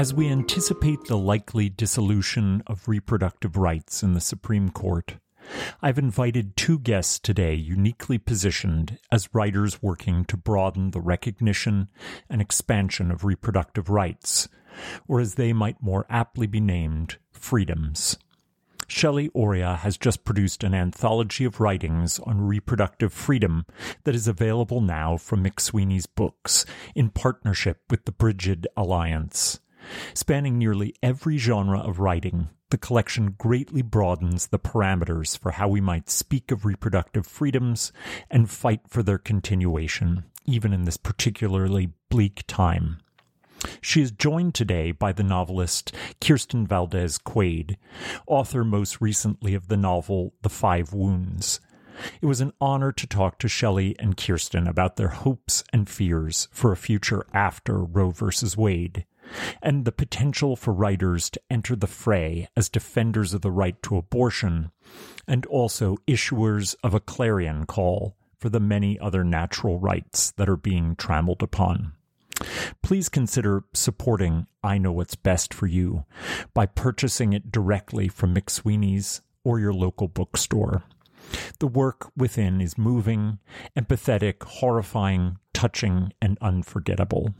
As we anticipate the likely dissolution of reproductive rights in the Supreme Court, I've invited two guests today uniquely positioned as writers working to broaden the recognition and expansion of reproductive rights, or as they might more aptly be named, freedoms. Shelley Oria has just produced an anthology of writings on reproductive freedom that is available now from McSweeney's Books in partnership with the Brigid Alliance. Spanning nearly every genre of writing, the collection greatly broadens the parameters for how we might speak of reproductive freedoms and fight for their continuation, even in this particularly bleak time. She is joined today by the novelist Kirsten Valdez Quade, author most recently of the novel The Five Wounds. It was an honor to talk to Shelley and Kirsten about their hopes and fears for a future after Roe v. Wade, and the potential for writers to enter the fray as defenders of the right to abortion, and also issuers of a clarion call for the many other natural rights that are being trampled upon. Please consider supporting I Know What's Best for You by purchasing it directly from McSweeney's or your local bookstore. The work within is moving, empathetic, horrifying, touching, and unforgettable.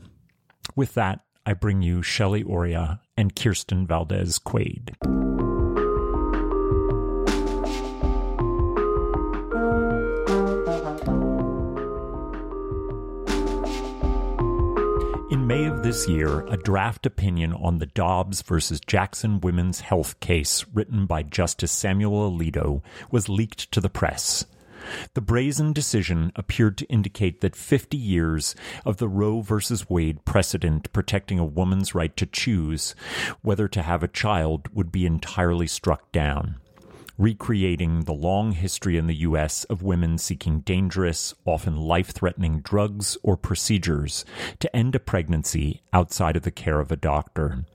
With that, I bring you Shelley Oria and Kirsten Valdez Quade. In May of this year, a draft opinion on the Dobbs versus Jackson women's health case written by Justice Samuel Alito was leaked to the press. The brazen decision appeared to indicate that 50 years of the Roe v. Wade precedent protecting a woman's right to choose whether to have a child would be entirely struck down recreating the long history in the U.S. of women seeking dangerous, often life threatening drugs or procedures to end a pregnancy outside of the care of a doctor.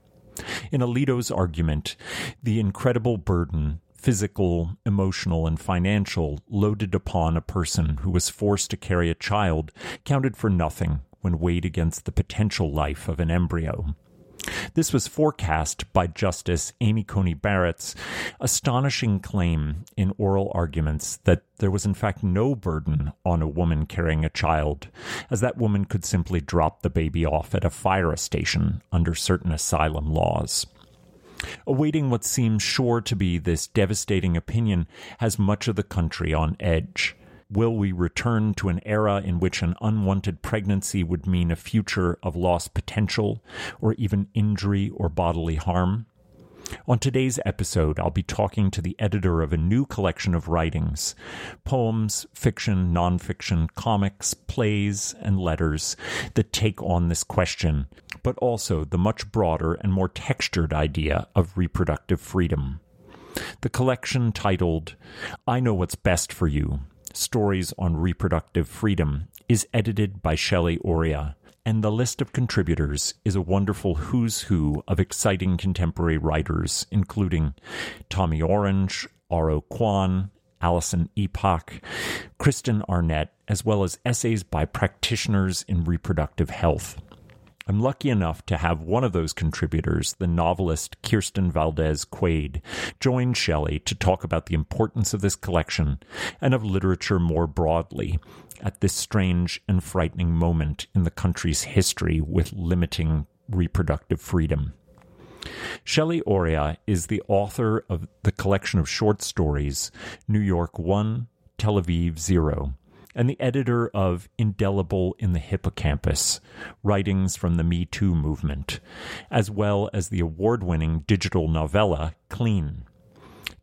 In Alito's argument, the incredible burden physical, emotional, and financial loaded upon a person who was forced to carry a child counted for nothing when weighed against the potential life of an embryo. This was forecast by Justice Amy Coney Barrett's astonishing claim in oral arguments that there was in fact no burden on a woman carrying a child, as that woman could simply drop the baby off at a fire station under certain asylum laws. Awaiting what seems sure to be this devastating opinion has much of the country on edge. Will we return to an era in which an unwanted pregnancy would mean a future of lost potential or even injury or bodily harm? On today's episode, I'll be talking to the editor of a new collection of writings poems, fiction, nonfiction, comics, plays, and letters that take on this question, but also the much broader and more textured idea of reproductive freedom. The collection titled I Know What's Best for You Stories on Reproductive Freedom is edited by Shelley Oria, and the list of contributors is a wonderful who's who of exciting contemporary writers, including Tommy Orange, R.O. Kwon, Alison Espach, Kristen Arnett, as well as essays by practitioners in reproductive health. I'm lucky enough to have one of those contributors, the novelist Kirsten Valdez Quade, join Shelley to talk about the importance of this collection and of literature more broadly at this strange and frightening moment in the country's history with limiting reproductive freedom. Shelley Oria is the author of the collection of short stories New York 1, Tel Aviv 0, and the editor of Indelible in the Hippocampus Writings from the Me Too Movement, as well as the award winning digital novella Clean.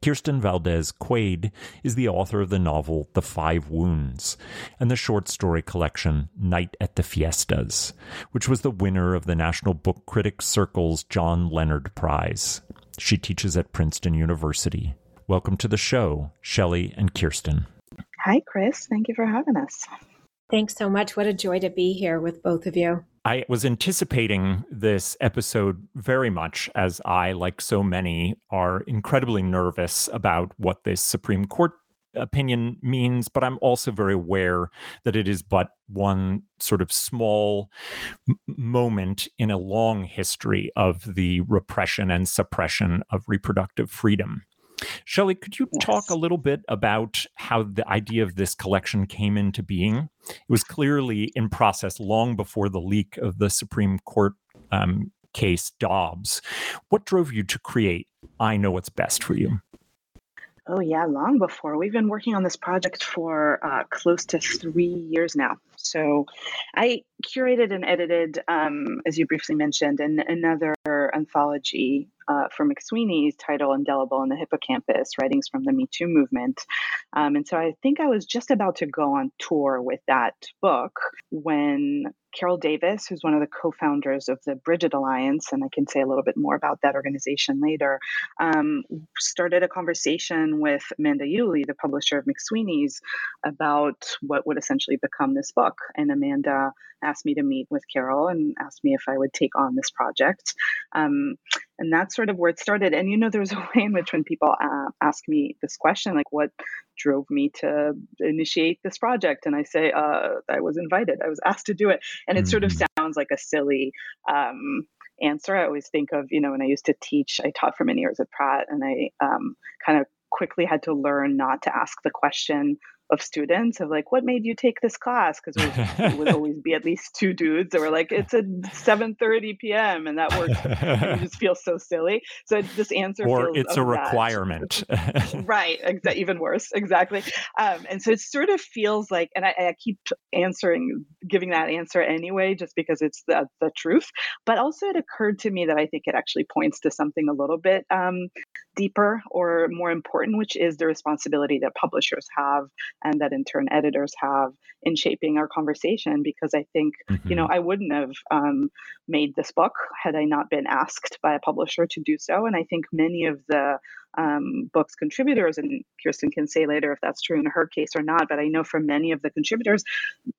Kirsten Valdez Quade is the author of the novel The Five Wounds and the short story collection Night at the Fiestas, which was the winner of the National Book Critics Circle's John Leonard Prize. She teaches at Princeton University. Welcome to the show, Shelley and Kirsten. Hi, Chris. Thank you for having us. Thanks so much. What a joy to be here with both of you. I was anticipating this episode very much as I, like so many, are incredibly nervous about what this Supreme Court opinion means, but I'm also very aware that it is but one sort of small m- moment in a long history of the repression and suppression of reproductive freedom. Shelley, could you yes. talk a little bit about how the idea of this collection came into being? It was clearly in process long before the leak of the Supreme Court um, case Dobbs. What drove you to create I Know What's Best for You? Oh, yeah, long before. We've been working on this project for uh, close to three years now. So I curated and edited, um, as you briefly mentioned, an, another anthology uh, for McSweeney's title Indelible in the Hippocampus, Writings from the Me Too Movement. Um, and so I think I was just about to go on tour with that book when Carol Davis, who's one of the co founders of the Brigid Alliance, and I can say a little bit more about that organization later, um, started a conversation with Amanda Uhle, the publisher of McSweeney's, about what would essentially become this book. And Amanda asked me to meet with Carol and asked me if I would take on this project. Um, and that's sort of where it started. And you know, there's a way in which when people uh, ask me this question, like what drove me to initiate this project, and I say, uh, I was invited, I was asked to do it, and it mm-hmm. sort of mm-hmm. sounds like a silly. Um, answer i always think of you know when i used to teach i taught for many years at pratt and i um, kind of quickly had to learn not to ask the question of students of like, what made you take this class? Because it, would always be at least two dudes that were like, it's a 7:30 p.m. and that works. and just feels so silly. So this answer or it's a requirement. right. Exa- even worse. Exactly. Um, and so it sort of feels like, and I, I, keep answering, giving that answer anyway, just because it's the the truth. But also, it occurred to me that I think it actually points to something a little bit um, deeper or more important, which is the responsibility that publishers have and that in turn editors have in shaping our conversation because i think mm-hmm. you know mm-hmm. i wouldn't have um, made this book had i not been asked by a publisher to do so and i think many of the um, books contributors, and Kirsten can say later if that's true in her case or not. But I know for many of the contributors,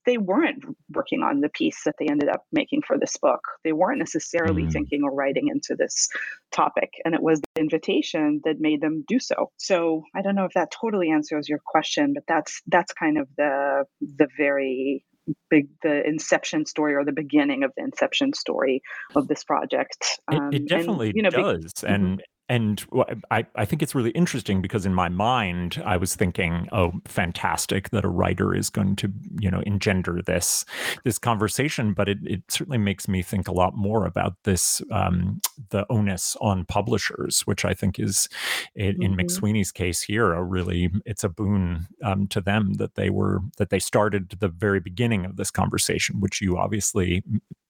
they weren't working on the piece that they ended up making for this book. They weren't necessarily mm-hmm. thinking or writing into this topic, and it was the invitation that made them do so. So I don't know if that totally answers your question, but that's that's kind of the the very big the inception story or the beginning of the inception story of this project um, it, it, definitely and, you know, does be, and mm-hmm and I, I think it's really interesting because in my mind i was thinking oh fantastic that a writer is going to you know engender this this conversation but it, it certainly makes me think a lot more about this um, the onus on publishers which i think is in, mm-hmm. mcsweeney's case here a really it's a boon um, to them that they were that they started the very beginning of this conversation which you obviously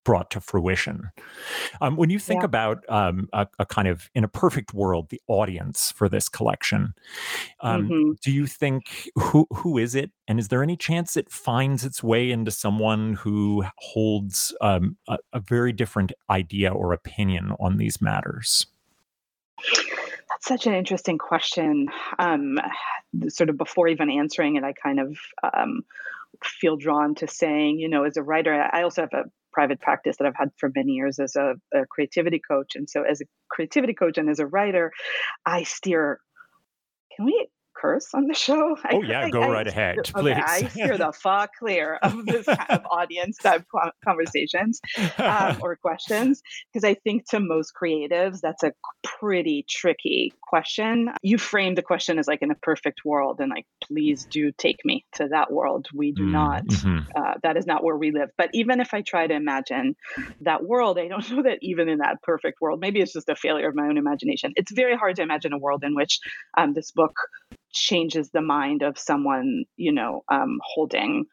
brought to fruition. Um, when you think yeah. about um, a, a, kind of in a perfect world, the audience for this collection, um, mm-hmm. do you think who who is it, and is there any chance it finds its way into someone who holds um, a, a very different idea or opinion on these matters? That's such an interesting question. Um, sort of before even answering it, I kind of um, feel drawn to saying, you know, as a writer, I also have a private practice that I've had for many years as a, a creativity coach. And so, as a creativity coach and as a writer, I steer. Can we curse on the show? Oh yeah, I, go I, right ahead, please. I steer the fuck clear of this kind of audience type conversations um, or questions because I think to most creatives that's a pretty tricky question. You frame the question as like in a perfect world, and like, please do take me to that world. We do mm, not. Mm-hmm. Uh, that is not where we live. But even if I try to imagine that world, I don't know that even in that perfect world, maybe it's just a failure of my own imagination. It's very hard to imagine a world in which um, this book changes the mind of someone, you know, um, holding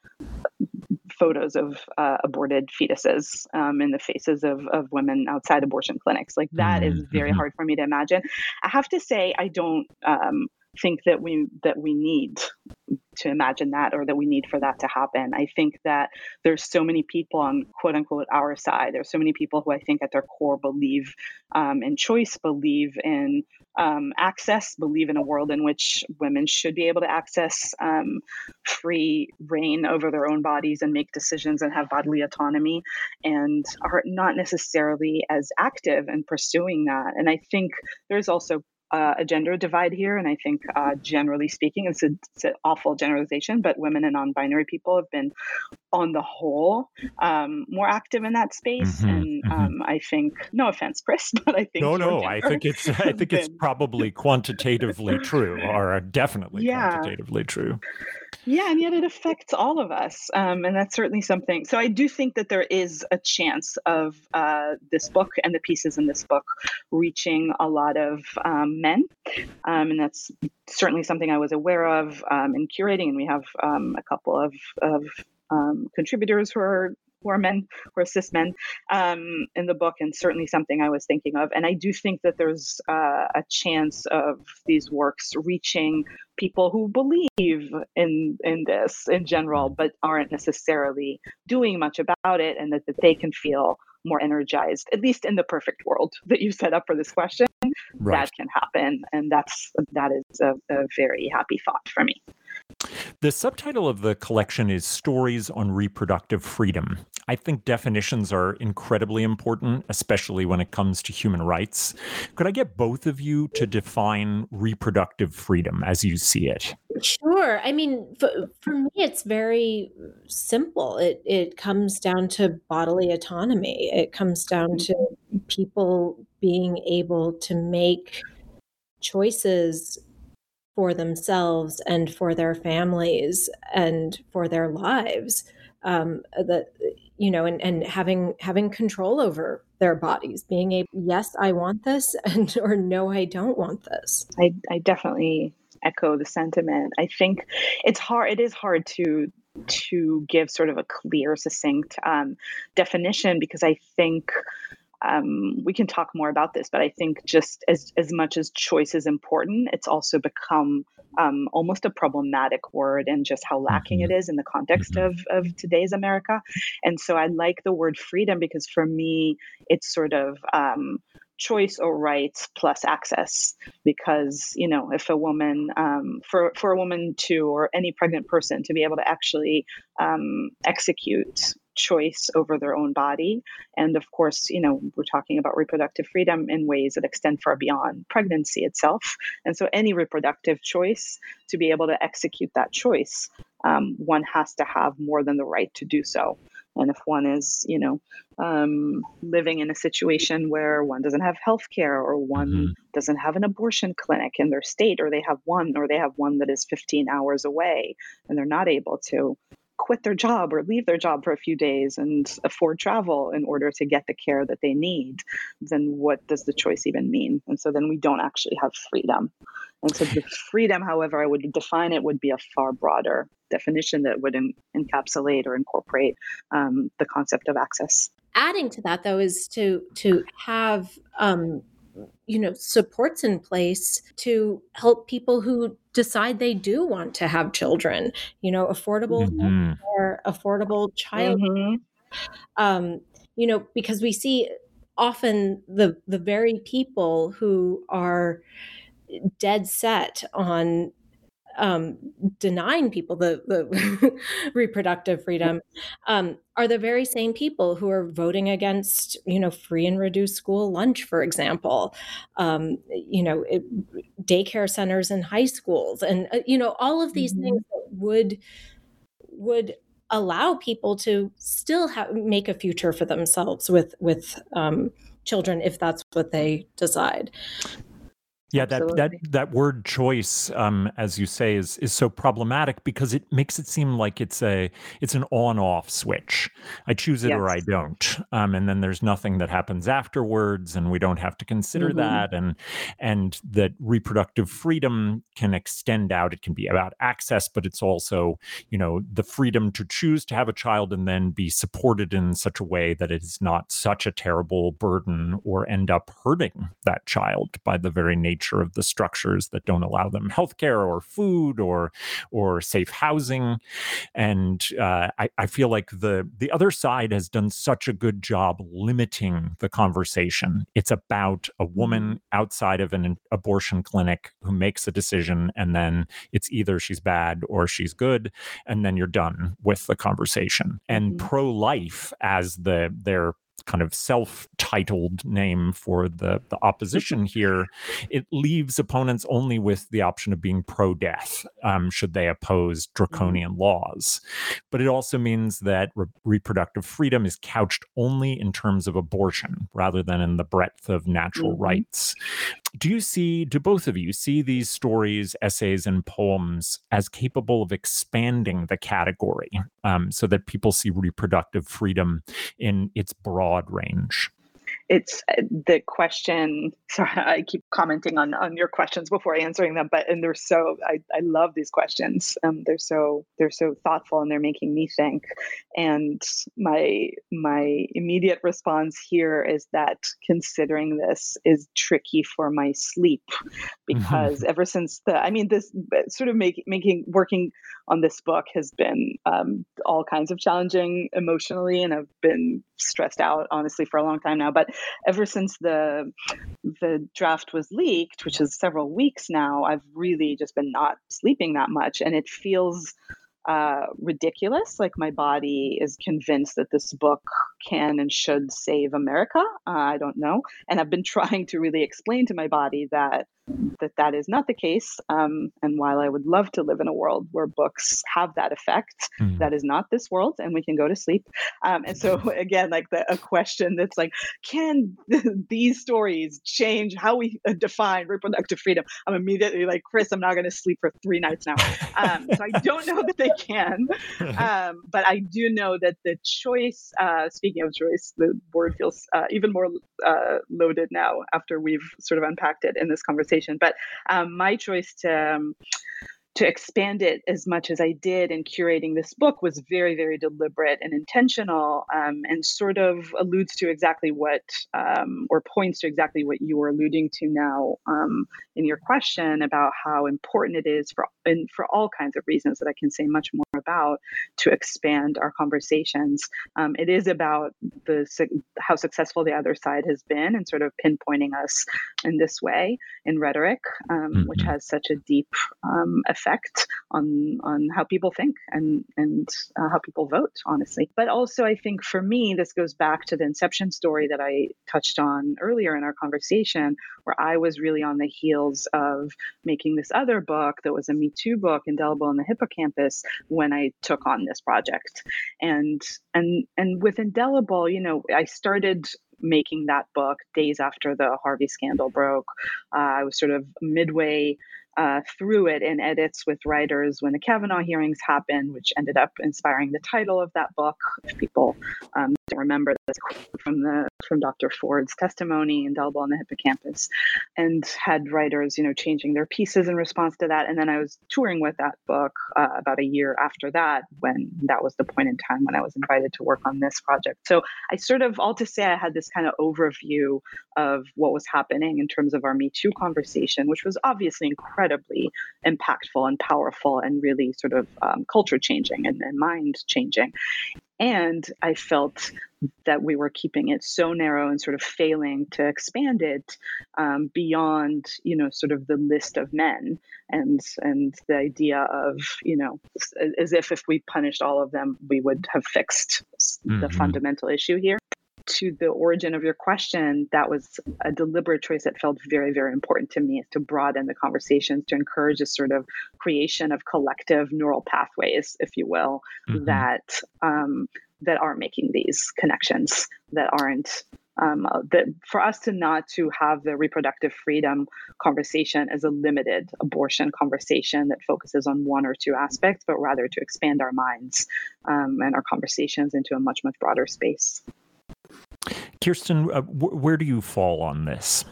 photos of uh, aborted fetuses um, in the faces of, of women outside abortion clinics. Like that mm-hmm. is very mm-hmm. hard for me to imagine. I have to say, I don't um, think that we that we need to imagine that or that we need for that to happen. I think that there's so many people on quote unquote our side. There's so many people who I think at their core believe um, in choice, believe in um, access, believe in a world in which women should be able to access um, free reign over their own bodies and make decisions and have bodily autonomy, and are not necessarily as active in pursuing that. And I think there's also uh, a gender divide here, and I think uh, generally speaking, it's, a, it's, an awful generalization, but women and non-binary people have been, on the whole, um, more active in that space. Mm-hmm, and mm-hmm. Um, I think, no offense, Chris, but I think no, no, I think it's I think it's probably quantitatively true, or definitely yeah. quantitatively true. Yeah, and yet it affects all of us. Um, and that's certainly something. So I do think that there is a chance of uh, this book and the pieces in this book reaching a lot of um, men. Um, and that's certainly something I was aware of um, in curating. And we have um, a couple of, of um, contributors who are who are men, who are cis men, um, in the book, and certainly something I was thinking of. And I do think that there's uh, a chance of these works reaching people who believe in in this in general, but aren't necessarily doing much about it, and that, that they can feel more energized, at least in the perfect world that you set up for this question. Right. That can happen, and that's that is a, a very happy thought for me. The subtitle of the collection is Stories on Reproductive Freedom. I think definitions are incredibly important, especially when it comes to human rights. Could I get both of you to define reproductive freedom as you see it? Sure. I mean, for, for me, it's very simple. It, it comes down to bodily autonomy, it comes down mm-hmm. to people being able to make choices for themselves and for their families and for their lives um, that you know and, and having having control over their bodies being able yes i want this and or no i don't want this. I, I definitely echo the sentiment. I think it's hard it is hard to to give sort of a clear succinct um, definition because i think um, we can talk more about this, but I think just as as much as choice is important, it's also become um, almost a problematic word and just how lacking mm-hmm. it is in the context mm-hmm. of of today's America. And so I like the word freedom because for me, it's sort of um, choice or rights plus access because you know if a woman um, for for a woman to or any pregnant person to be able to actually um, execute choice over their own body. And of course, you know, we're talking about reproductive freedom in ways that extend far beyond pregnancy itself. And so, any reproductive choice, to be able to execute that choice, um, one has to have more than the right to do so. And if one is, you know, um, living in a situation where one doesn't have health care or one mm-hmm. doesn't have an abortion clinic in their state, or they have one, or they have one that is 15 hours away and they're not able to quit their job or leave their job for a few days and afford travel in order to get the care that they need, then what does the choice even mean? And so then we don't actually have freedom. And so the freedom, however I would define it, would be a far broader definition that would in, encapsulate or incorporate um, the concept of access. Adding to that, though, is to to have um, you know supports in place to help people who decide they do want to have children. You know, affordable mm-hmm. or affordable child. Mm-hmm. Um, you know, because we see often the the very people who are dead set on um, denying people the, the reproductive freedom um, are the very same people who are voting against, you know, free and reduced school lunch, for example, um, you know, it, daycare centers in high schools, and uh, you know, all of these mm-hmm. things would would allow people to still have, make a future for themselves with with um, children if that's what they decide. Yeah, that, that that word choice, um, as you say, is is so problematic because it makes it seem like it's a it's an on off switch. I choose it yes. or I don't, um, and then there's nothing that happens afterwards, and we don't have to consider mm-hmm. that. And and that reproductive freedom can extend out. It can be about access, but it's also you know the freedom to choose to have a child and then be supported in such a way that it is not such a terrible burden or end up hurting that child by the very nature nature of the structures that don't allow them healthcare or food or or safe housing. And uh, I, I feel like the the other side has done such a good job limiting the conversation. It's about a woman mm-hmm. outside of an abortion clinic who makes a decision, and then it's either she's bad or she's good, and then you're done with the conversation. And mm-hmm. pro life as the their kind of self-titled name for the, the opposition here, it leaves opponents only with the option of being pro-death um, should they oppose mm-hmm. draconian laws. But it also means that re- reproductive freedom is couched only in terms of abortion rather than in the breadth of natural mm-hmm. rights. Do you see, do both of you see these stories, essays, and poems as capable of expanding the category um, so that people see reproductive freedom in its broad range? It's uh, the question sorry i keep commenting on on your questions before answering them but and they're so i, I love these questions um, they're so they're so thoughtful and they're making me think and my my immediate response here is that considering this is tricky for my sleep because mm-hmm. ever since the i mean this sort of make, making working on this book has been um, all kinds of challenging emotionally and i've been stressed out honestly for a long time now but ever since the the draft was leaked, which is several weeks now, I've really just been not sleeping that much, and it feels uh, ridiculous. Like my body is convinced that this book can and should save America. Uh, I don't know, and I've been trying to really explain to my body that that that is not the case. Um, and while I would love to live in a world where books have that effect, mm. that is not this world, and we can go to sleep. Um, and so again, like the, a question that's like, can these stories change how we uh, define reproductive freedom? I'm immediately like, Chris, I'm not going to sleep for three nights now. Um, so I don't know that they can, um, but I do know that the choice. Uh, speaking of choice, the word feels uh, even more uh, loaded now after we've sort of unpacked it in this conversation conversation. But um, my choice to um, to expand it as much as I did in curating this book was very, very deliberate and intentional, um, and sort of alludes to exactly what, um, or points to exactly what you were alluding to now um, in your question about how important it is for, and for all kinds of reasons that I can say much more about, to expand our conversations. Um, it is about the how successful the other side has been, and sort of pinpointing us in this way in rhetoric, um, mm-hmm. which has such a deep effect effect on on how people think and and uh, how people vote honestly but also i think for me this goes back to the inception story that i touched on earlier in our conversation where i was really on the heels of making this other book that was a me too book indelible in the hippocampus when i took on this project and and and with indelible you know i started making that book days after the Harvey scandal broke. Uh, I was sort of midway uh, through it in edits with writers when the Kavanaugh hearings happened, which ended up inspiring the title of that book. If people um, remember, that's from the from Dr. Ford's testimony, indelible in the hippocampus, and had writers, you know, changing their pieces in response to that. And then I was touring with that book uh, about a year after that, when that was the point in time when I was invited to work on this project. So I sort of, all to say, I had this kind of overview of what was happening in terms of our Me Too conversation, which was obviously incredibly impactful and powerful and really sort of um, culture changing and, and mind changing. And I felt that we were keeping it so narrow and sort of failing to expand it um, beyond, you know, sort of the list of men and and the idea of, you know, as if if we punished all of them, we would have fixed mm-hmm. the fundamental issue here to the origin of your question, that was a deliberate choice that felt very, very important to me is to broaden the conversations, to encourage a sort of creation of collective neural pathways, if you will, mm-hmm. that um, that are making these connections, that aren't um, uh, that for us to not to have the reproductive freedom conversation as a limited abortion conversation that focuses on one or two aspects, but rather to expand our minds um, and our conversations into a much much broader space. Kirsten, uh, w- where do you fall on this?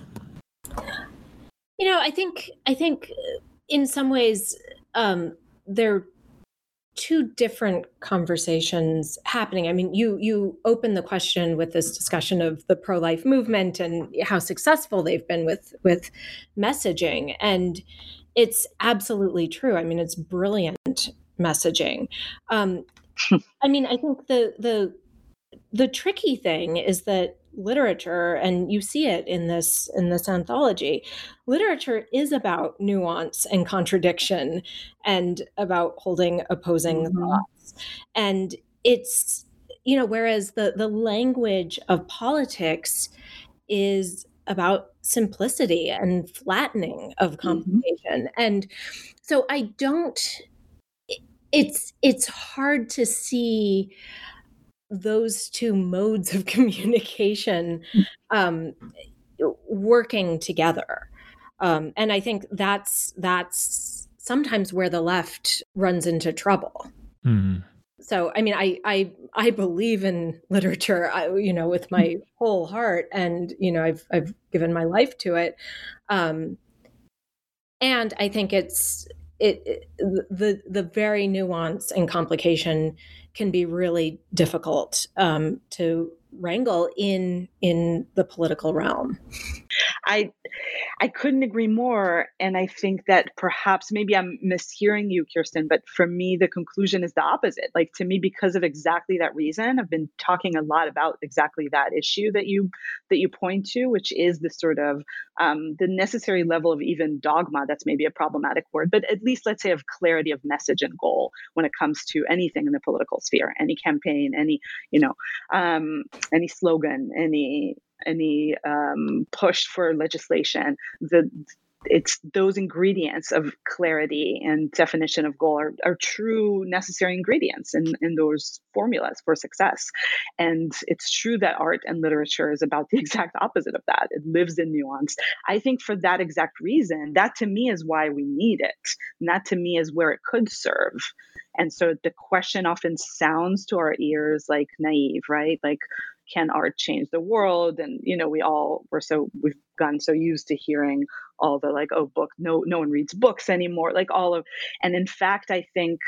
You know, I think I think uh, in some ways um, they're two different conversations happening. I mean, you you open the question with this discussion of the pro life movement and how successful they've been with with messaging, and it's absolutely true. I mean, it's brilliant messaging. Um, I mean, I think the the the tricky thing is that literature and you see it in this in this anthology literature is about nuance and contradiction and about holding opposing mm-hmm. thoughts and it's you know whereas the the language of politics is about simplicity and flattening of complication mm-hmm. and so i don't it's it's hard to see those two modes of communication mm. um, working together. Um, and I think that's that's sometimes where the left runs into trouble. Mm. So, I mean, I I I believe in literature, I, you know, with my whole heart, and you know, I've I've given my life to it. Um, and I think it's it, it the the very nuance and complication can be really difficult um, to wrangle in in the political realm. I I couldn't agree more. And I think that perhaps maybe I'm mishearing you, Kirsten, but for me, the conclusion is the opposite. Like to me, because of exactly that reason, I've been talking a lot about exactly that issue that you that you point to, which is the sort of um, the necessary level of even dogma. That's maybe a problematic word, but at least let's say of clarity of message and goal when it comes to anything in the political sphere, any campaign, any you know, um, any slogan, any any um, push for legislation. The it's those ingredients of clarity and definition of goal are, are true necessary ingredients in, in those formulas for success. And it's true that art and literature is about the exact opposite of that. It lives in nuance. I think for that exact reason, that to me is why we need it. And that to me is where it could serve. And so the question often sounds to our ears like naive, right? Like, can art change the world? And you know we all were so we've gotten so used to hearing all the like oh book no no one reads books anymore like all of and in fact i think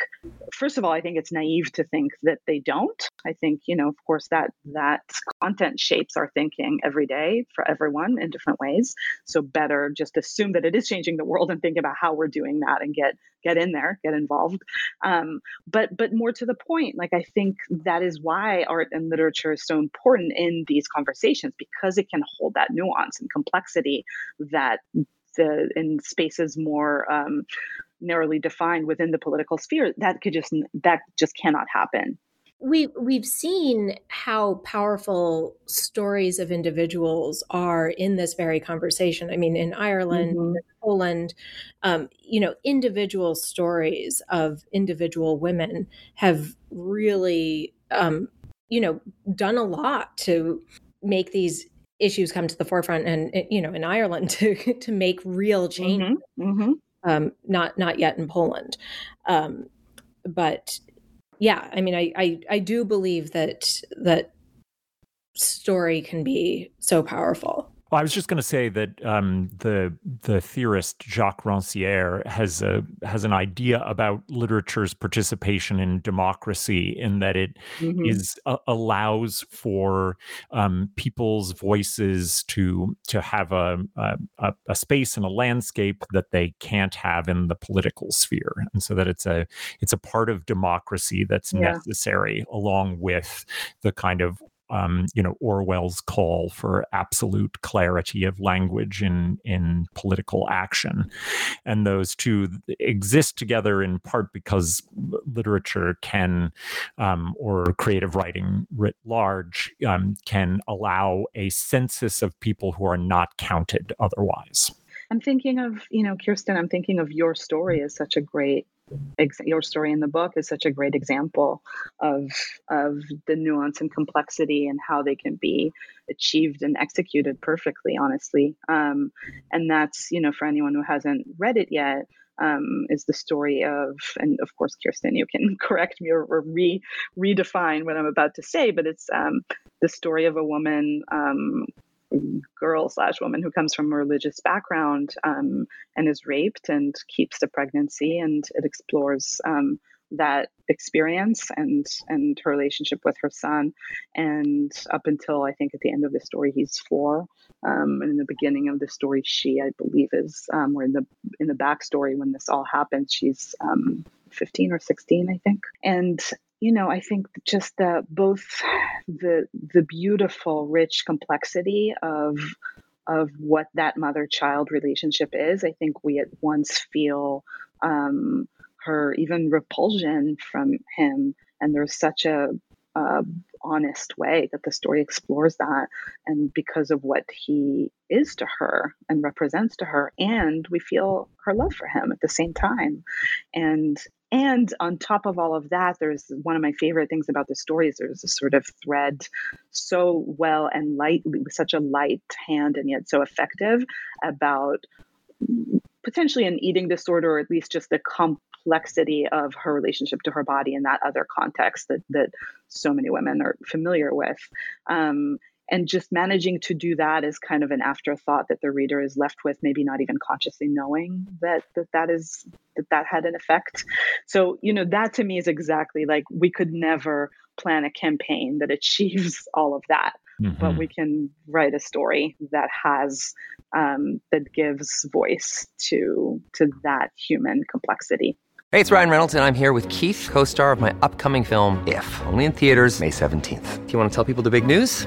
first of all i think it's naive to think that they don't. I think you know of course that that content shapes our thinking every day for everyone in different ways. So better just assume that it is changing the world and think about how we're doing that and get get in there get involved. Um, but but more to the point like i think that is why art and literature is so important in these conversations because it can hold that nuance and complexity that the in spaces more um, narrowly defined within the political sphere that could just that just cannot happen we we've seen how powerful stories of individuals are in this very conversation. I mean, in Ireland, mm-hmm. Poland, um, you know, individual stories of individual women have really, um, you know, done a lot to make these issues come to the forefront, and you know, in Ireland to to make real change. Mm-hmm. Mm-hmm um, not not yet in Poland. Um, but yeah, I mean, I, I I do believe that that story can be so powerful. Well, I was just going to say that um, the the theorist Jacques Rancière has a has an idea about literature's participation in democracy, in that it mm-hmm. is uh, allows for um, people's voices to to have a, a, a space and a landscape that they can't have in the political sphere, and so that it's a it's a part of democracy that's yeah. necessary, along with the kind of um, you know Orwell's call for absolute clarity of language in in political action, and those two exist together in part because literature can, um, or creative writing writ large, um, can allow a census of people who are not counted otherwise. I'm thinking of you know Kirsten. I'm thinking of your story as such a great your story in the book is such a great example of of the nuance and complexity and how they can be achieved and executed perfectly honestly. Um, and that's you know for anyone who hasn't read it yet um, is the story of and of course kirsten you can correct me or, or re redefine what i'm about to say but it's um, the story of a woman um, girl slash woman who comes from a religious background um, and is raped and keeps the pregnancy and it explores um, that experience and and her relationship with her son. And up until i think at the end of the story he's four um, and in the beginning of the story she i believe is um, or in the in the backstory when this all happens she's um, 15 or 16 i think. And you know, I think just the both the the beautiful, rich complexity of of what that mother child relationship is. I think we at once feel um, her even repulsion from him, and there's such a, honest way that the story explores that, and because of what he is to her and represents to her, and we feel her love for him at the same time, and and on top of all of that, there's one of my favorite things about the story is there's a sort of thread so well and lightly, with such a light hand and yet so effective about potentially an eating disorder or at least just the complexity of her relationship to her body in that other context that that so many women are familiar with. Um, and just managing to do that is kind of an afterthought that the reader is left with maybe not even consciously knowing that that that is that that had an effect so you know that to me is exactly like we could never plan a campaign that achieves all of that mm-hmm. but we can write a story that has um, that gives voice to to that human complexity Hey, it's Ryan Reynolds, and I'm here with Keith, co star of my upcoming film, If, only in theaters, May 17th. Do you want to tell people the big news?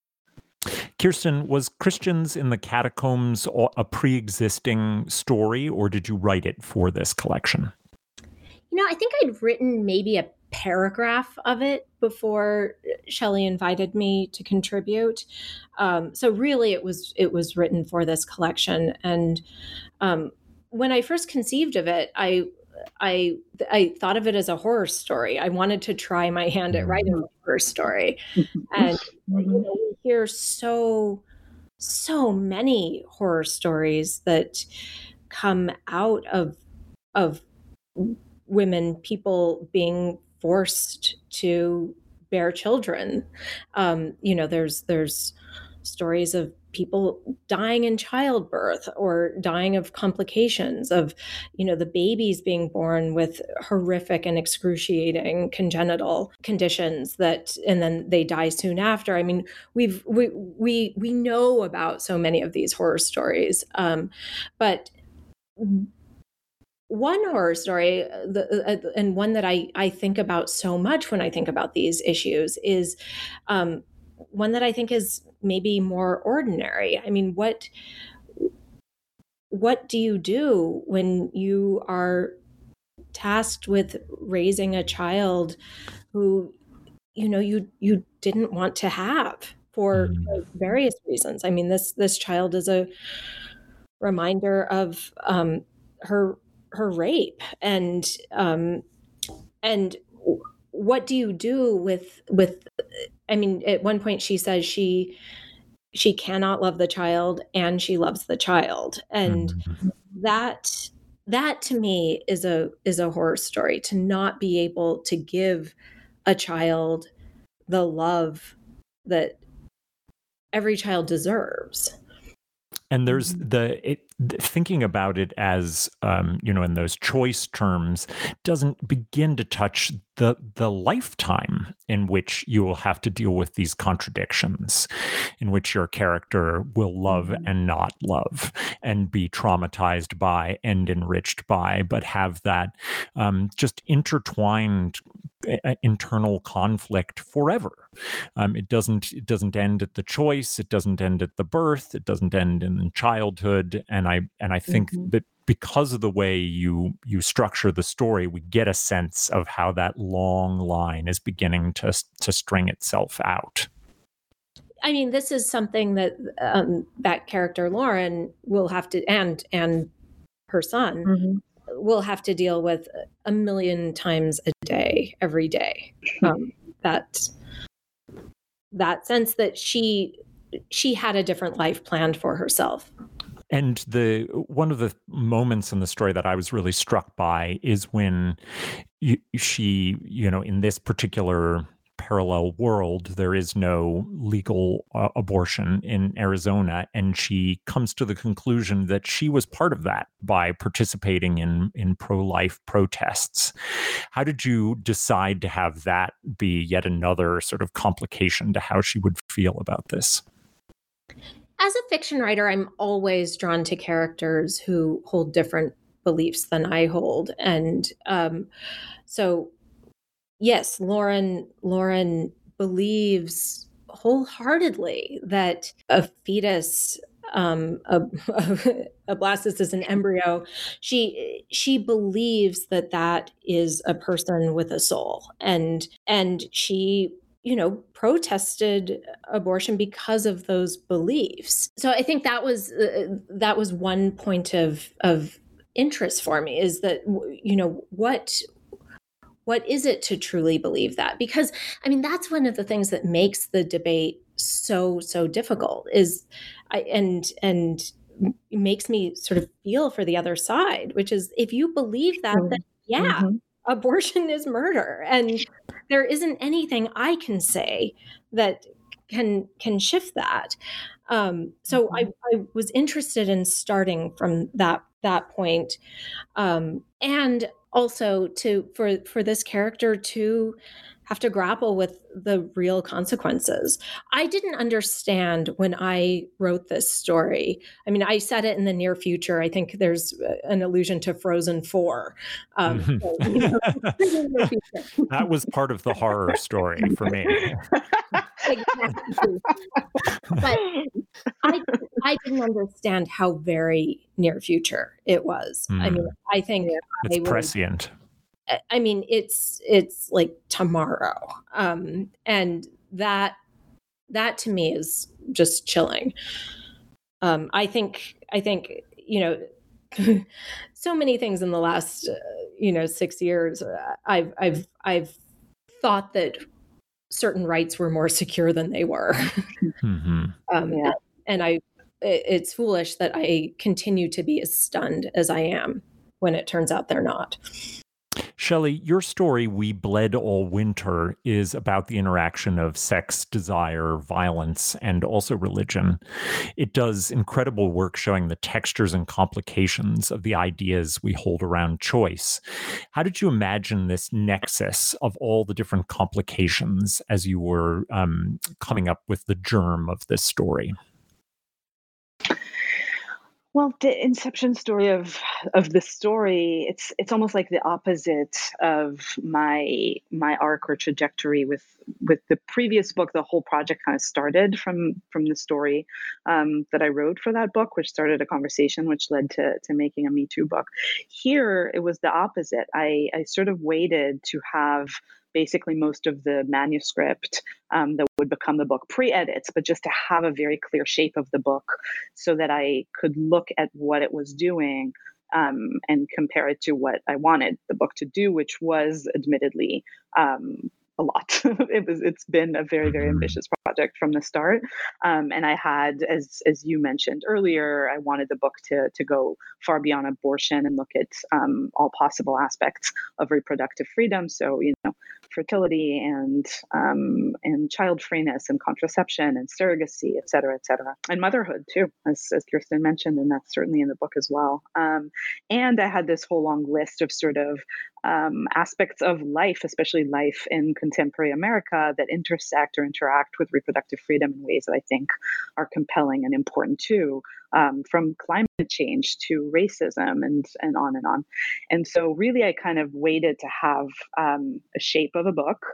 Kirsten, was Christians in the Catacombs a pre existing story, or did you write it for this collection? You know, I think I'd written maybe a paragraph of it before Shelley invited me to contribute. Um, so really, it was it was written for this collection. And um, when I first conceived of it, I I I thought of it as a horror story. I wanted to try my hand at writing a horror story, and you know, we hear so so many horror stories that come out of of women, people being forced to bear children. Um, you know, there's there's stories of people dying in childbirth or dying of complications of you know the babies being born with horrific and excruciating congenital conditions that and then they die soon after. I mean we've we we we know about so many of these horror stories um, but one horror story uh, the, uh, and one that I, I think about so much when i think about these issues is um, one that i think is maybe more ordinary i mean what what do you do when you are tasked with raising a child who you know you you didn't want to have for mm. various reasons i mean this this child is a reminder of um, her her rape and um and what do you do with with i mean at one point she says she she cannot love the child and she loves the child and mm-hmm. that that to me is a is a horror story to not be able to give a child the love that every child deserves and there's mm-hmm. the it, thinking about it as um, you know in those choice terms doesn't begin to touch the the lifetime in which you will have to deal with these contradictions in which your character will love mm-hmm. and not love and be traumatized by and enriched by but have that um, just intertwined internal conflict forever. Um, it doesn't it doesn't end at the choice. It doesn't end at the birth. It doesn't end in childhood. And I and I think mm-hmm. that because of the way you you structure the story, we get a sense of how that long line is beginning to to string itself out. I mean, this is something that um, that character Lauren will have to and and her son mm-hmm will have to deal with a million times a day, every day. Um, that that sense that she she had a different life planned for herself. And the one of the moments in the story that I was really struck by is when you, she, you know, in this particular parallel world, there is no legal uh, abortion in Arizona, and she comes to the conclusion that she was part of that by participating in in pro life protests. How did you decide to have that be yet another sort of complication to how she would feel about this? As a fiction writer, I'm always drawn to characters who hold different beliefs than I hold, and um, so yes, Lauren Lauren believes wholeheartedly that a fetus um, a, a blastocyst is an embryo. She she believes that that is a person with a soul. And and she you know protested abortion because of those beliefs. So i think that was uh, that was one point of of interest for me is that you know what what is it to truly believe that? Because i mean that's one of the things that makes the debate so so difficult is i and and makes me sort of feel for the other side which is if you believe that then yeah mm-hmm. abortion is murder. And there isn't anything i can say that can can shift that um, so mm-hmm. I, I was interested in starting from that that point um, and also to for for this character to have to grapple with the real consequences. I didn't understand when I wrote this story. I mean, I said it in the near future. I think there's an allusion to Frozen 4. Um, so, you know, that was part of the horror story for me. exactly. But I, I didn't understand how very near future it was. Mm. I mean, hmm. I think it's I prescient. I mean, it's it's like tomorrow, um, and that that to me is just chilling. Um, I think I think you know so many things in the last uh, you know six years. Uh, I've I've I've thought that certain rights were more secure than they were. mm-hmm. um, yeah. And I, it's foolish that I continue to be as stunned as I am when it turns out they're not. Shelly, your story, We Bled All Winter, is about the interaction of sex, desire, violence, and also religion. It does incredible work showing the textures and complications of the ideas we hold around choice. How did you imagine this nexus of all the different complications as you were um, coming up with the germ of this story? Well, the inception story of of the story, it's it's almost like the opposite of my my arc or trajectory with with the previous book. The whole project kind of started from from the story um, that I wrote for that book, which started a conversation, which led to to making a Me Too book. Here, it was the opposite. I I sort of waited to have basically most of the manuscript um, that would become the book pre edits, but just to have a very clear shape of the book so that I could look at what it was doing um, and compare it to what I wanted the book to do, which was admittedly um, a lot. it was it's been a very very mm-hmm. ambitious project from the start, um, and I had as as you mentioned earlier, I wanted the book to to go far beyond abortion and look at um, all possible aspects of reproductive freedom. So you know, fertility and um, and child freeness and contraception and surrogacy, et cetera, et cetera, and motherhood too, as as Kirstin mentioned, and that's certainly in the book as well. Um, and I had this whole long list of sort of um, aspects of life, especially life in contemporary America, that intersect or interact with reproductive freedom in ways that I think are compelling and important too, um, from climate change to racism and and on and on. And so, really, I kind of waited to have um, a shape of a book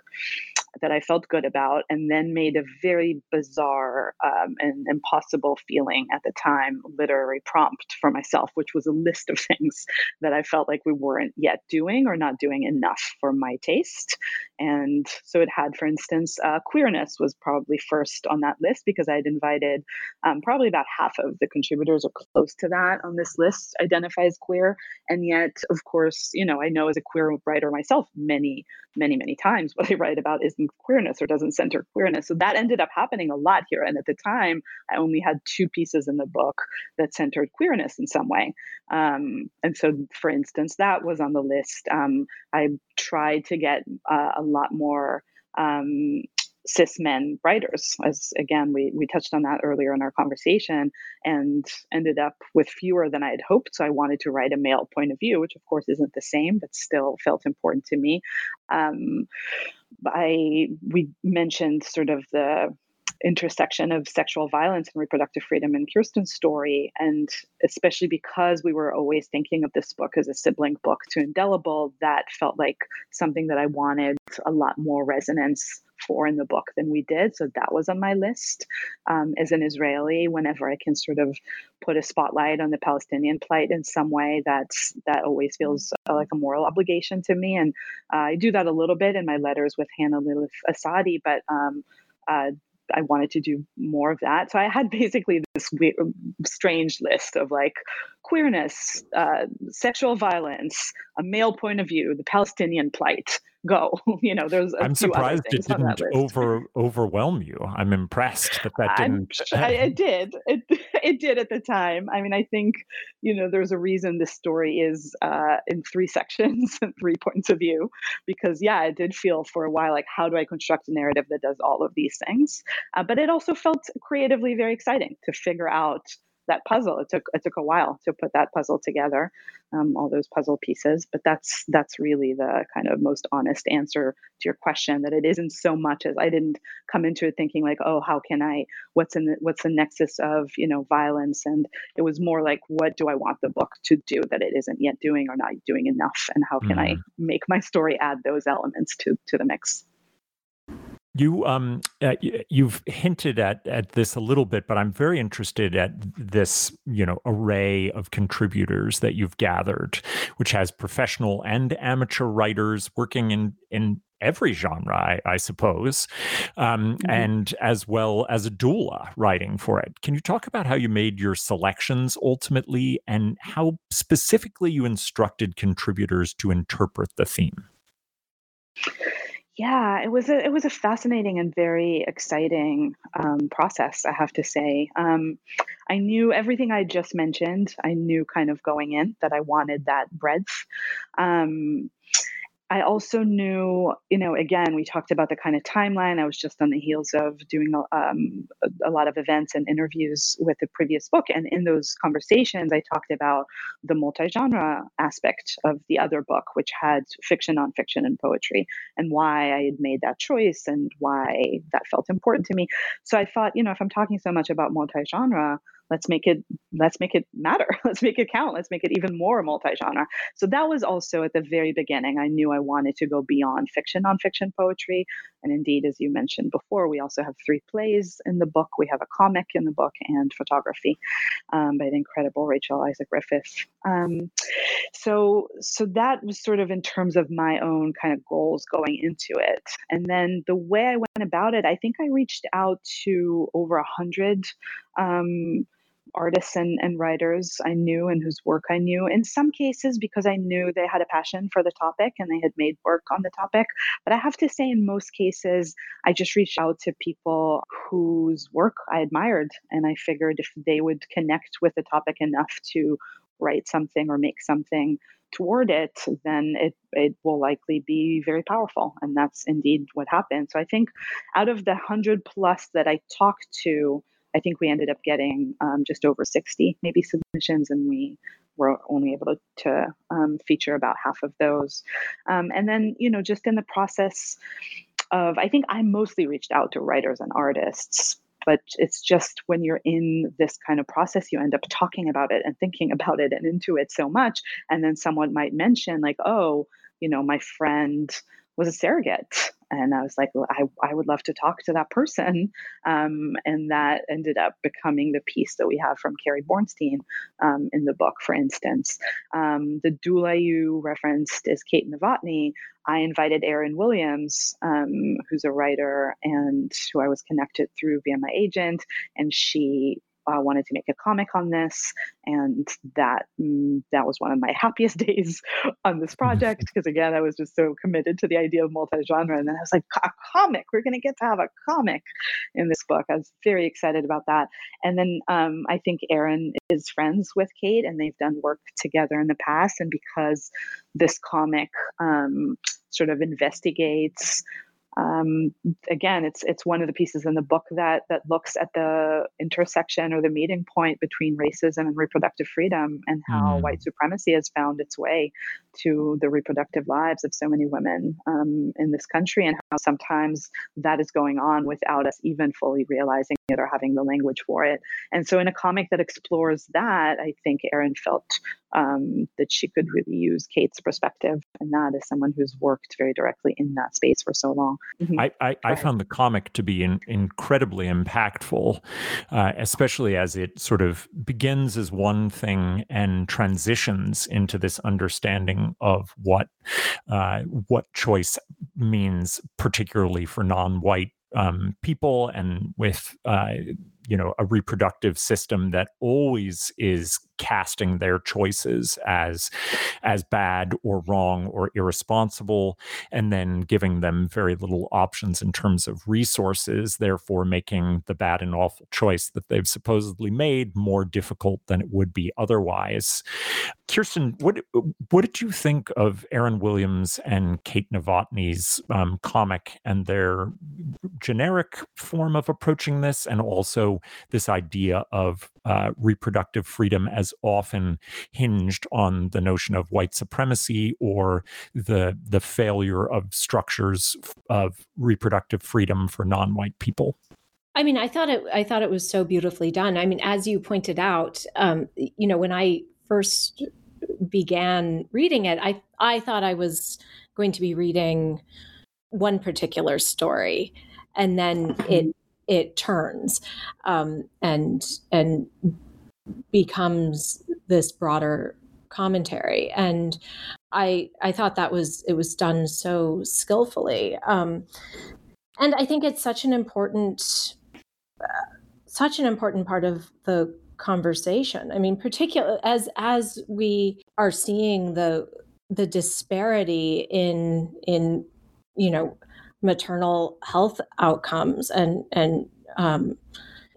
that I felt good about, and then made a very bizarre um, and impossible feeling at the time literary prompt for myself, which was a list of things that I felt like we weren't yet doing or not doing enough for my taste. And so it had, for instance, uh, queerness was probably first on that list because I had invited um, probably about half of the contributors or close to that on this list identify as queer. And yet, of course, you know, I know as a queer writer myself, many, many, many times what I write about isn't queerness or doesn't center queerness. So that ended up happening a lot here. And at the time, I only had two pieces in the book that centered queerness in some way. Um, and so, for instance, that was on the list. Um, I tried to get uh, a lot more. Um, cis men writers as again we we touched on that earlier in our conversation and ended up with fewer than i had hoped so i wanted to write a male point of view which of course isn't the same but still felt important to me. Um, I we mentioned sort of the intersection of sexual violence and reproductive freedom in Kirstin's story, and especially because we were always thinking of this book as a sibling book to Indelible, that felt like something that I wanted a lot more resonance for in the book than we did. So that was on my list. Um, as an Israeli, whenever I can sort of put a spotlight on the Palestinian plight in some way, that's that always feels uh, like a moral obligation to me. And uh, I do that a little bit in my letters with Hannah Lillith Assadi, but um, uh, I wanted to do more of that. So I had basically this weird, strange list of like queerness, uh, sexual violence, a male point of view, the Palestinian plight, go. you know, there's. I'm surprised it didn't over overwhelm you. I'm impressed that that didn't. I, it did. It it did at the time. I mean, I think you know there's a reason this story is uh, in three sections and three points of view, because yeah, it did feel for a while like how do I construct a narrative that does all of these things, uh, but it also felt creatively very exciting to figure out that puzzle. It took it took a while to put that puzzle together, um, all those puzzle pieces. But that's that's really the kind of most honest answer to your question. That it isn't so much as I didn't come into it thinking like, oh, how can I? What's in the, what's the nexus of you know violence? And it was more like, what do I want the book to do that it isn't yet doing or not doing enough? And how can mm. I make my story add those elements to to the mix? You um uh, you've hinted at at this a little bit, but I'm very interested at this you know array of contributors that you've gathered, which has professional and amateur writers working in in every genre, I, I suppose, um, mm-hmm. and as well as a doula writing for it. Can you talk about how you made your selections ultimately, and how specifically you instructed contributors to interpret the theme? Yeah, it was a it was a fascinating and very exciting um, process. I have to say, um, I knew everything I just mentioned. I knew kind of going in that I wanted that breadth. Um, I also knew, you know, again, we talked about the kind of timeline. I was just on the heels of doing um, a, lot of events and interviews with the previous book. And in those conversations, I talked about the multi genre aspect of the other book, which had fiction, nonfiction, and poetry, and why I had made that choice and why that felt important to me. So I thought, you know, if I'm talking so much about multi genre, let's make it let's make it matter. Let's make it count. Let's make it even more multi-genre. So that was also at the very beginning. I knew i wanted to go beyond fiction nonfiction poetry. And indeed as you mentioned before we also have three plays in the book. We have a comic in the book and photography um, by the incredible Rachel Eliza Griffiths. Um, so so that was sort of in terms of my own kind of goals going into it. And then the way i went about it i think i reached out to over a hundred um, artists and, and writers I knew and whose work I knew. In some cases, because I knew they had a passion for the topic and they had made work on the topic. But I have to say, in most cases, I just reached out to people whose work I admired. And I figured if they would connect with the topic enough to write something or make something toward it, then it, it will likely be very powerful. And that's indeed what happened. So I think out of the 100 plus that I talked to, I think we ended up getting um, just over 60 maybe submissions, and we were only able to, um, feature about half of those. Um, and then, you know, just in the process of, I think I mostly reached out to writers and artists. But it's just when you're in this kind of process, you end up talking about it and thinking about it and into it so much. And then someone might mention, like, oh, you know, my friend was a surrogate and I was like, well, I, I would love to talk to that person. Um, and that ended up becoming the piece that we have from Carrie Bornstein um, in the book, for instance. Um, the doula you referenced is Kate Novotny. I invited Erin Williams, um, who's a writer and who I was connected through via my agent, and she uh, wanted to make a comic on this, and that mm, that was one of my happiest days on this project because again, I was just so committed to the idea of multi-genre, and then I was like, a comic, we're going to get to have a comic in this book. I was very excited about that, and then um, I think Erin is friends with Kate, and they've done work together in the past, and because this comic um, sort of investigates um, again, it's it's one of the pieces in the book that that looks at the intersection or the meeting point between racism and reproductive freedom, and how mm. white supremacy has found its way to the reproductive lives of so many women um, in this country, and how sometimes that is going on without us even fully realizing it or having the language for it. And so, in a comic that explores that, I think Erin felt um, that she could really use Kate's perspective, and that as someone who's worked very directly in that space for so long. Mm-hmm. I, I, I, found the comic to be in, incredibly impactful, uh, especially as it sort of begins as one thing and transitions into this understanding of what uh, what choice means, particularly for non-white um, people and with uh, you know a reproductive system that always is casting their choices as as bad or wrong or irresponsible and then giving them very little options in terms of resources therefore making the bad and awful choice that they've supposedly made more difficult than it would be otherwise. Kirstin what what did you think of Erin Williams and kate novotny's um, comic and their generic form of approaching this and also this idea of uh, reproductive freedom as often hinged on the notion of white supremacy or the the failure of structures of reproductive freedom for non-white people. I mean, I thought it. I thought it was so beautifully done. I mean, as you pointed out, um, you know, when I first began reading it, I I thought I was going to be reading one particular story, and then it mm-hmm it turns um, and and becomes this broader commentary. And i i thought that was it was done so skillfully. Um, and i think it's such an important uh, such an important part of the conversation. I mean particular as as we are seeing the the disparity in in you know maternal health outcomes and and um,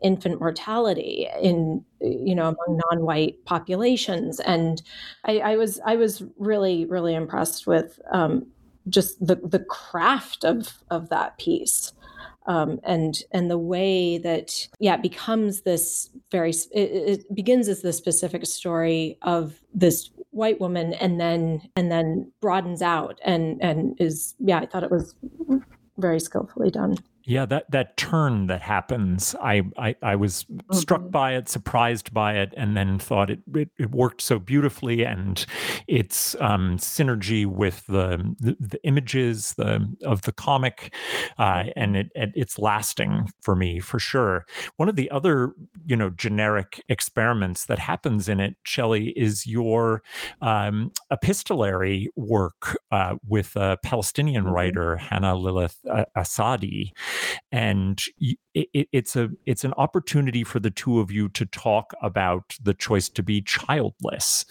infant mortality in you know among non-white populations. And I, I was I was really really impressed with um, just the the craft of of that piece um, and and the way that yeah it becomes this very it, it, begins as the specific story of this white woman and then and then broadens out and and is yeah I thought it was very skillfully done. Yeah, that that turn that happens, I I, I was mm-hmm. struck by it, surprised by it, and then thought it it, it worked so beautifully, and its um, synergy with the, the, the images the of the comic, uh, and it, it, it's lasting for me for sure. One of the other you know generic experiments that happens in it, Shelly, is your um, epistolary work uh, with a Palestinian mm-hmm. writer Hannah Lillith uh, Assadi and it, it's a it's an opportunity for the two of you to talk about the choice to be childless.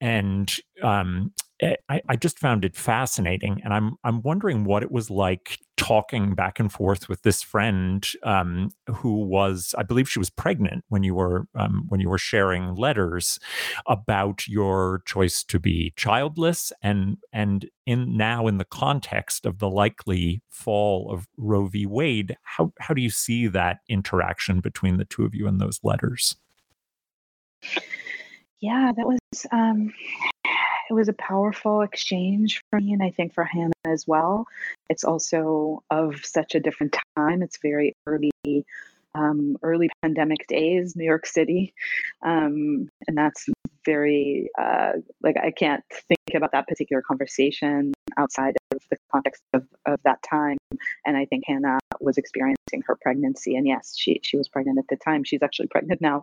And um, I, I, just found it fascinating, and I'm I'm wondering what it was like talking back and forth with this friend um, who was, I believe, she was pregnant when you were um, when you were sharing letters about your choice to be childless, and and in now in the context of the likely fall of Roe v. Wade, how how do you see that interaction between the two of you in those letters? Yeah, that was um, it was a powerful exchange for me and I think for Hannah as well. It's also of such a different time. It's very early um, early pandemic days, New York City. Um, and that's very, uh, like, I can't think about that particular conversation outside of the context of, of that time. And I think Hannah was experiencing her pregnancy. And yes, she, she was pregnant at the time. She's actually pregnant now.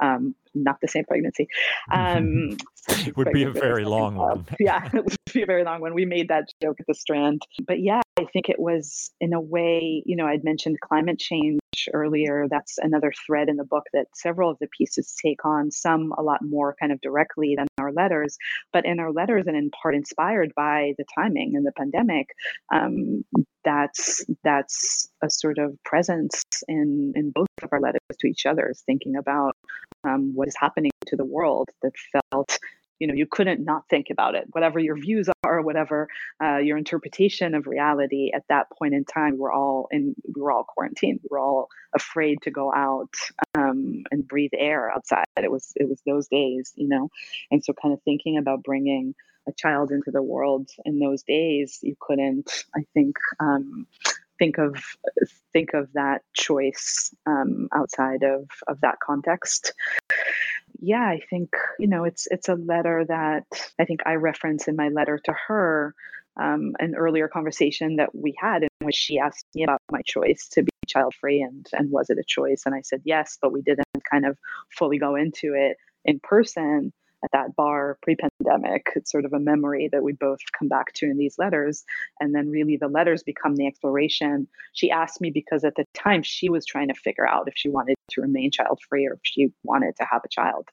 Um, not the same pregnancy. Um, so would be a very long one. yeah, it would be a very long one. We made that joke at the Strand. But yeah, I think it was in a way, you know, I'd mentioned climate change earlier. That's another thread in the book that several of the pieces take on, some a lot more kind of directly than our letters, but in our letters and in part inspired by the timing and the pandemic. Um, that's that's a sort of presence in in both of our letters to each other, thinking about um, what is happening to the world that felt you know you couldn't not think about it. Whatever your views are whatever uh, your interpretation of reality at that point in time we're all in we were all quarantined. We were all afraid to go out um, and breathe air outside. It was it was those days you know? And so kind of thinking about bringing a child into the world in those days you couldn't i think um, think of think of that choice um, outside of of that context yeah, I think you know it's it's a letter that I think I reference in my letter to her. Um, an earlier conversation that we had in which she asked me about my choice to be child free and and was it a choice and I said yes but we didn't kind of fully go into it in person at that bar pre-pandemic it's sort of a memory that we both come back to in these letters. And then really the letters become the exploration. She asked me because at the time she was trying to figure out if she wanted to remain child free or if she wanted to have a child.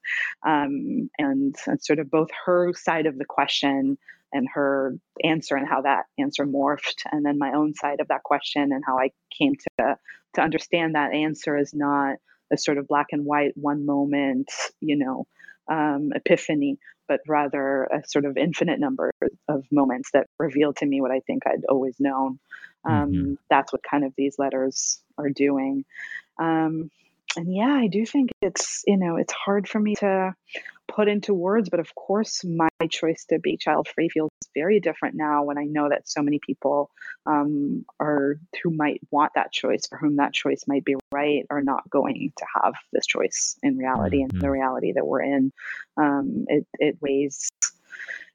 Um, and, and sort of both her side of the question and her answer and how that answer morphed and then my own side of that question and how i came to to understand that answer is not a sort of black and white one moment you know um, epiphany, but rather a sort of infinite number of moments that revealed to me what I think I'd always known. Um, mm-hmm. That's what kind of these letters are doing. Um, and yeah, I do think it's, you know, it's hard for me to put into words, but of course, my choice to be child free feels very different now when I know that so many people um, are who might want that choice, for whom that choice might be right, are not going to have this choice in reality mm-hmm. and the reality that we're in. Um, it, it weighs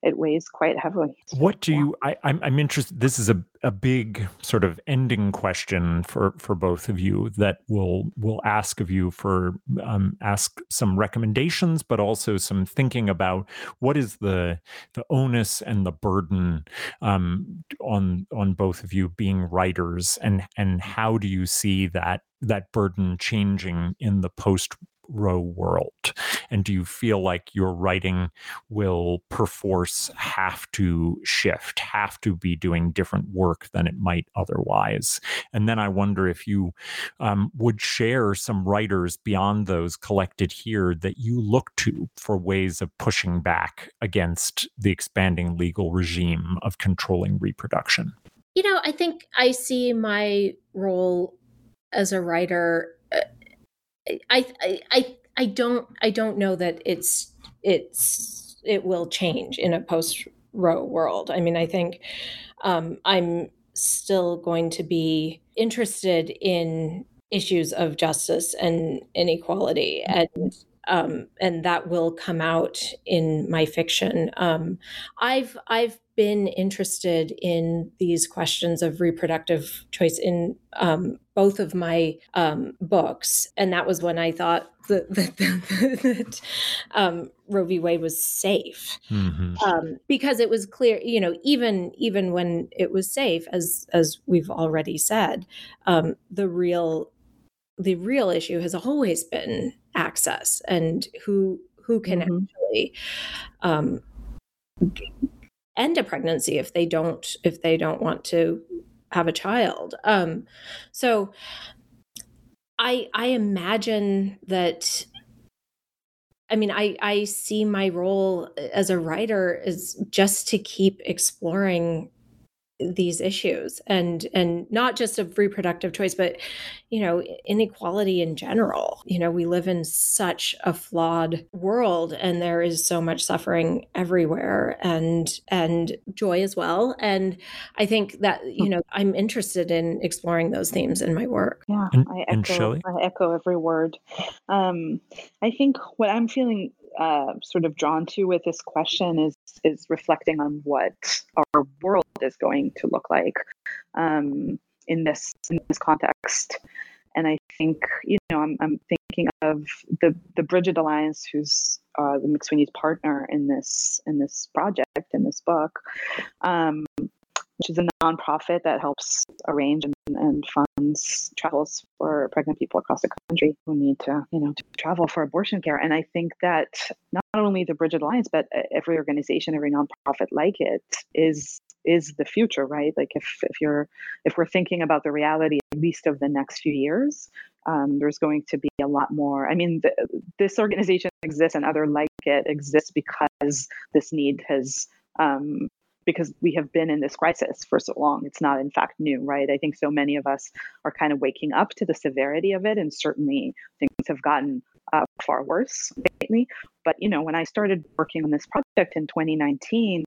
it weighs quite heavily. What do you? I, I'm I'm interested. This is a, a big sort of ending question for for both of you that will will ask of you for um, ask some recommendations, but also some thinking about what is the the onus and the burden um, on on both of you being writers, and and how do you see that that burden changing in the post Roe world? And do you feel like your writing will perforce have to shift, have to be doing different work than it might otherwise? And then I wonder if you um, would share some writers beyond those collected here that you look to for ways of pushing back against the expanding legal regime of controlling reproduction. You know, I think I see my role as a writer. I, I, I, don't, I don't know that it's, it's, it will change in a post Roe world. I mean, I think um, I'm still going to be interested in issues of justice and inequality and um, and that will come out in my fiction. Um, I've I've been interested in these questions of reproductive choice in um, both of my um, books, and that was when I thought that, that, that um, Roe v. Wade was safe, mm-hmm. Um, because it was clear, you know, even even when it was safe, as as we've already said, the real the real issue has always been access and who who can mm-hmm. actually um, end a pregnancy if they don't if they don't want to have a child. Um, so I I imagine that I mean, I, I see my role as a writer is just to keep exploring these issues and and not just of reproductive choice but you know inequality in general. You know we live in such a flawed world and there is so much suffering everywhere and and joy as well. And i think that you know i'm interested in exploring those themes in my work. Yeah and, i echo i echo every word. Um i think what i'm feeling uh, sort of drawn to with this question is is reflecting on what our world is going to look like um, in this in this context. And I think you know I'm, I'm thinking of the the Brigid Alliance, who's uh, the McSweeney's partner in this in this project in this book. Um, which is a nonprofit that helps arrange and, and, funds travels for pregnant people across the country who need to, you know, to travel for abortion care. And I think that not only the Brigid Alliance, but every organization, every nonprofit like it is is the future, right? Like if if you're if we're thinking about the reality at least of the next few years, um, there's going to be a lot more. I mean, this organization exists and other like it exists because this need has um, because we have been in this crisis for so long. It's not, in fact, new, right? I think so many of us are kind of waking up to the severity of it, and certainly things have gotten uh, far worse lately. But you know, when I started working on this project in 2019,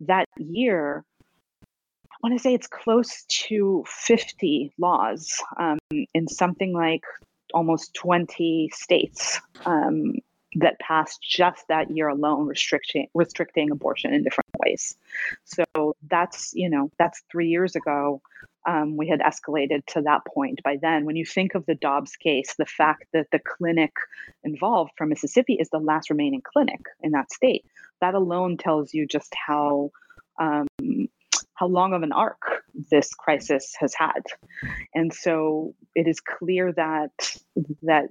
that year. I want to say it's close to 50 laws um, in something like almost 20 states um, that passed just that year alone restricting restricting abortion in different ways. So that's you know that's three years ago. Um, we had escalated to that point by then. When you think of the Dobbs case, the fact that the clinic involved from Mississippi is the last remaining clinic in that state, that alone tells you just how um, how long of an arc this crisis has had. And so it is clear that that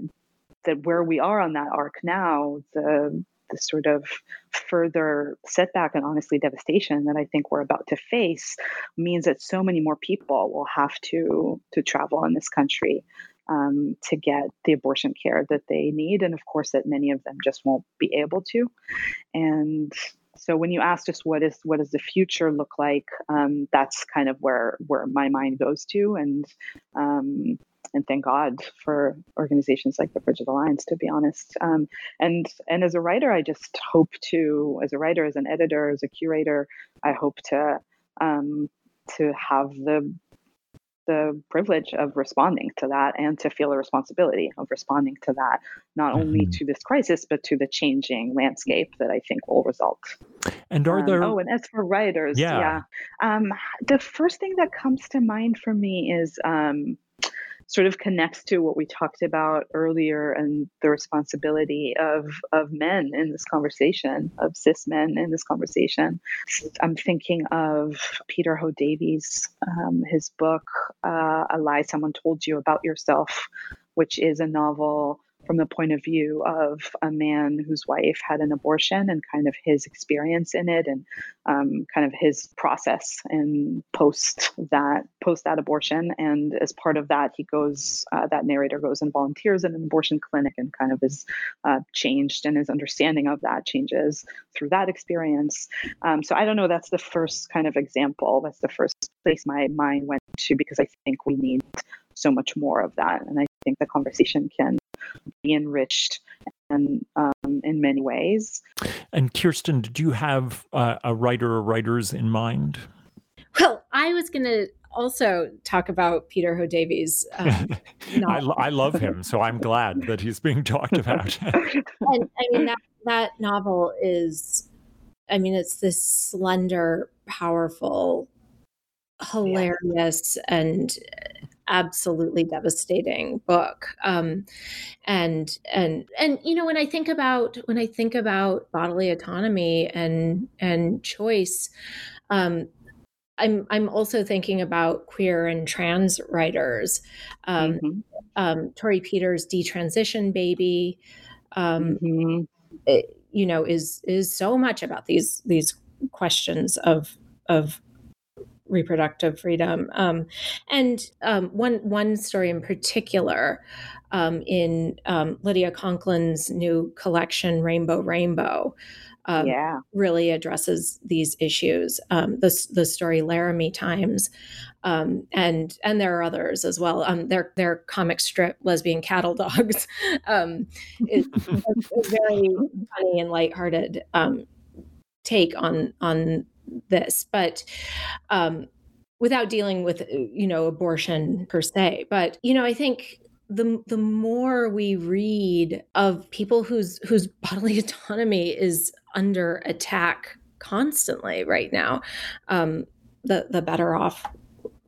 that where we are on that arc now, the the sort of further setback and honestly devastation that I think we're about to face means that so many more people will have to to travel in this country um, to get the abortion care that they need, and of course that many of them just won't be able to. And so when you ask us what is what does the future look like, um, that's kind of where where my mind goes to, and um, and thank God for organizations like the Brigid Alliance, to be honest. Um, and and as a writer, I just hope to, as a writer, as an editor, as a curator, I hope to um, to have the the privilege of responding to that and to feel a responsibility of responding to that, not only mm-hmm. to this crisis, but to the changing landscape that I think will result. And are there. Um, oh, and as for writers, yeah. yeah. Um, the first thing that comes to mind for me is um, sort of connects to what we talked about earlier and the responsibility of of men in this conversation, of cis men in this conversation. I'm thinking of Peter Ho Davies, um, his book uh, "A Lie Someone Told You About Yourself," which is a novel from the point of view of a man whose wife had an abortion and kind of his experience in it and um, kind of his process and post that post that abortion. And as part of that, he goes uh, that narrator goes and volunteers in an abortion clinic and kind of is uh, changed and his understanding of that changes through that experience. Um, so I don't know. That's the first kind of example. That's the first place my mind went to because I think we need so much more of that. And I think the conversation can be enriched and um, in many ways. And Kirstin, did you have uh, a writer or writers in mind? Well, I was going to also talk about Peter Ho-Davies. Um, I, I, love him, so I'm glad that he's being talked about. and I mean that that novel is, I mean, it's this slender, powerful, hilarious, yeah. and absolutely devastating book. Um, and and and you know when I think about when I think about bodily autonomy and and choice. Um, I'm I'm also thinking about queer and trans writers. Um, mm-hmm. um, Torrey Peters' "Detransition Baby," um, mm-hmm. it, you know, is is so much about these these questions of of reproductive freedom. Um, and um, one one story in particular um, in um, Lydia Conklin's new collection, Rainbow Rainbow, um, yeah. really addresses these issues. Um, the the story Laramie Times, um, and and there are others as well. Um, their their comic strip lesbian cattle dogs um, is a very funny and lighthearted um, take on on this, but um, without dealing with you know abortion per se. But you know, I think the the more we read of people whose whose bodily autonomy is under attack constantly right now, um, the the better off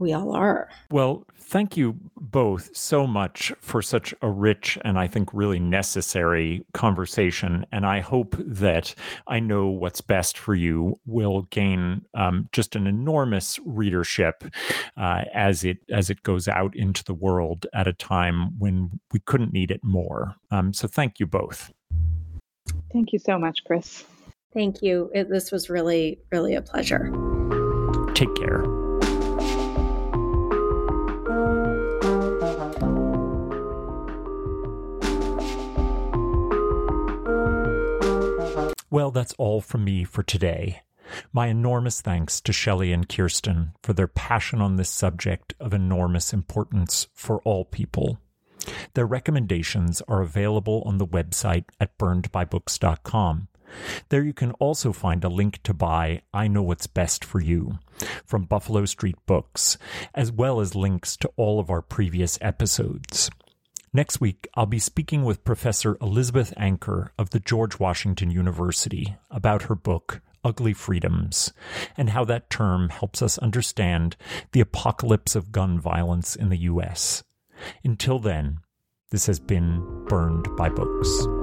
we all are. Well, thank you both so much for such a rich and I think really necessary conversation. And I hope that I know what's best for you will gain um, just an enormous readership uh, as it as it goes out into the world at a time when we couldn't need it more. Um, so thank you both. Thank you so much, Chris. Thank you. It, this was really, really a pleasure. Take care. Well, that's all from me for today. My enormous thanks to Shelly and Kirstin for their passion on this subject of enormous importance for all people. Their recommendations are available on the website at burnedbybooks.com. There you can also find a link to buy I Know What's Best for You from Buffalo Street Books, as well as links to all of our previous episodes. Next week, I'll be speaking with Professor Elizabeth Anker of the George Washington University about her book, Ugly Freedoms, and how that term helps us understand the apocalypse of gun violence in the U.S. Until then, this has been Burned by Books.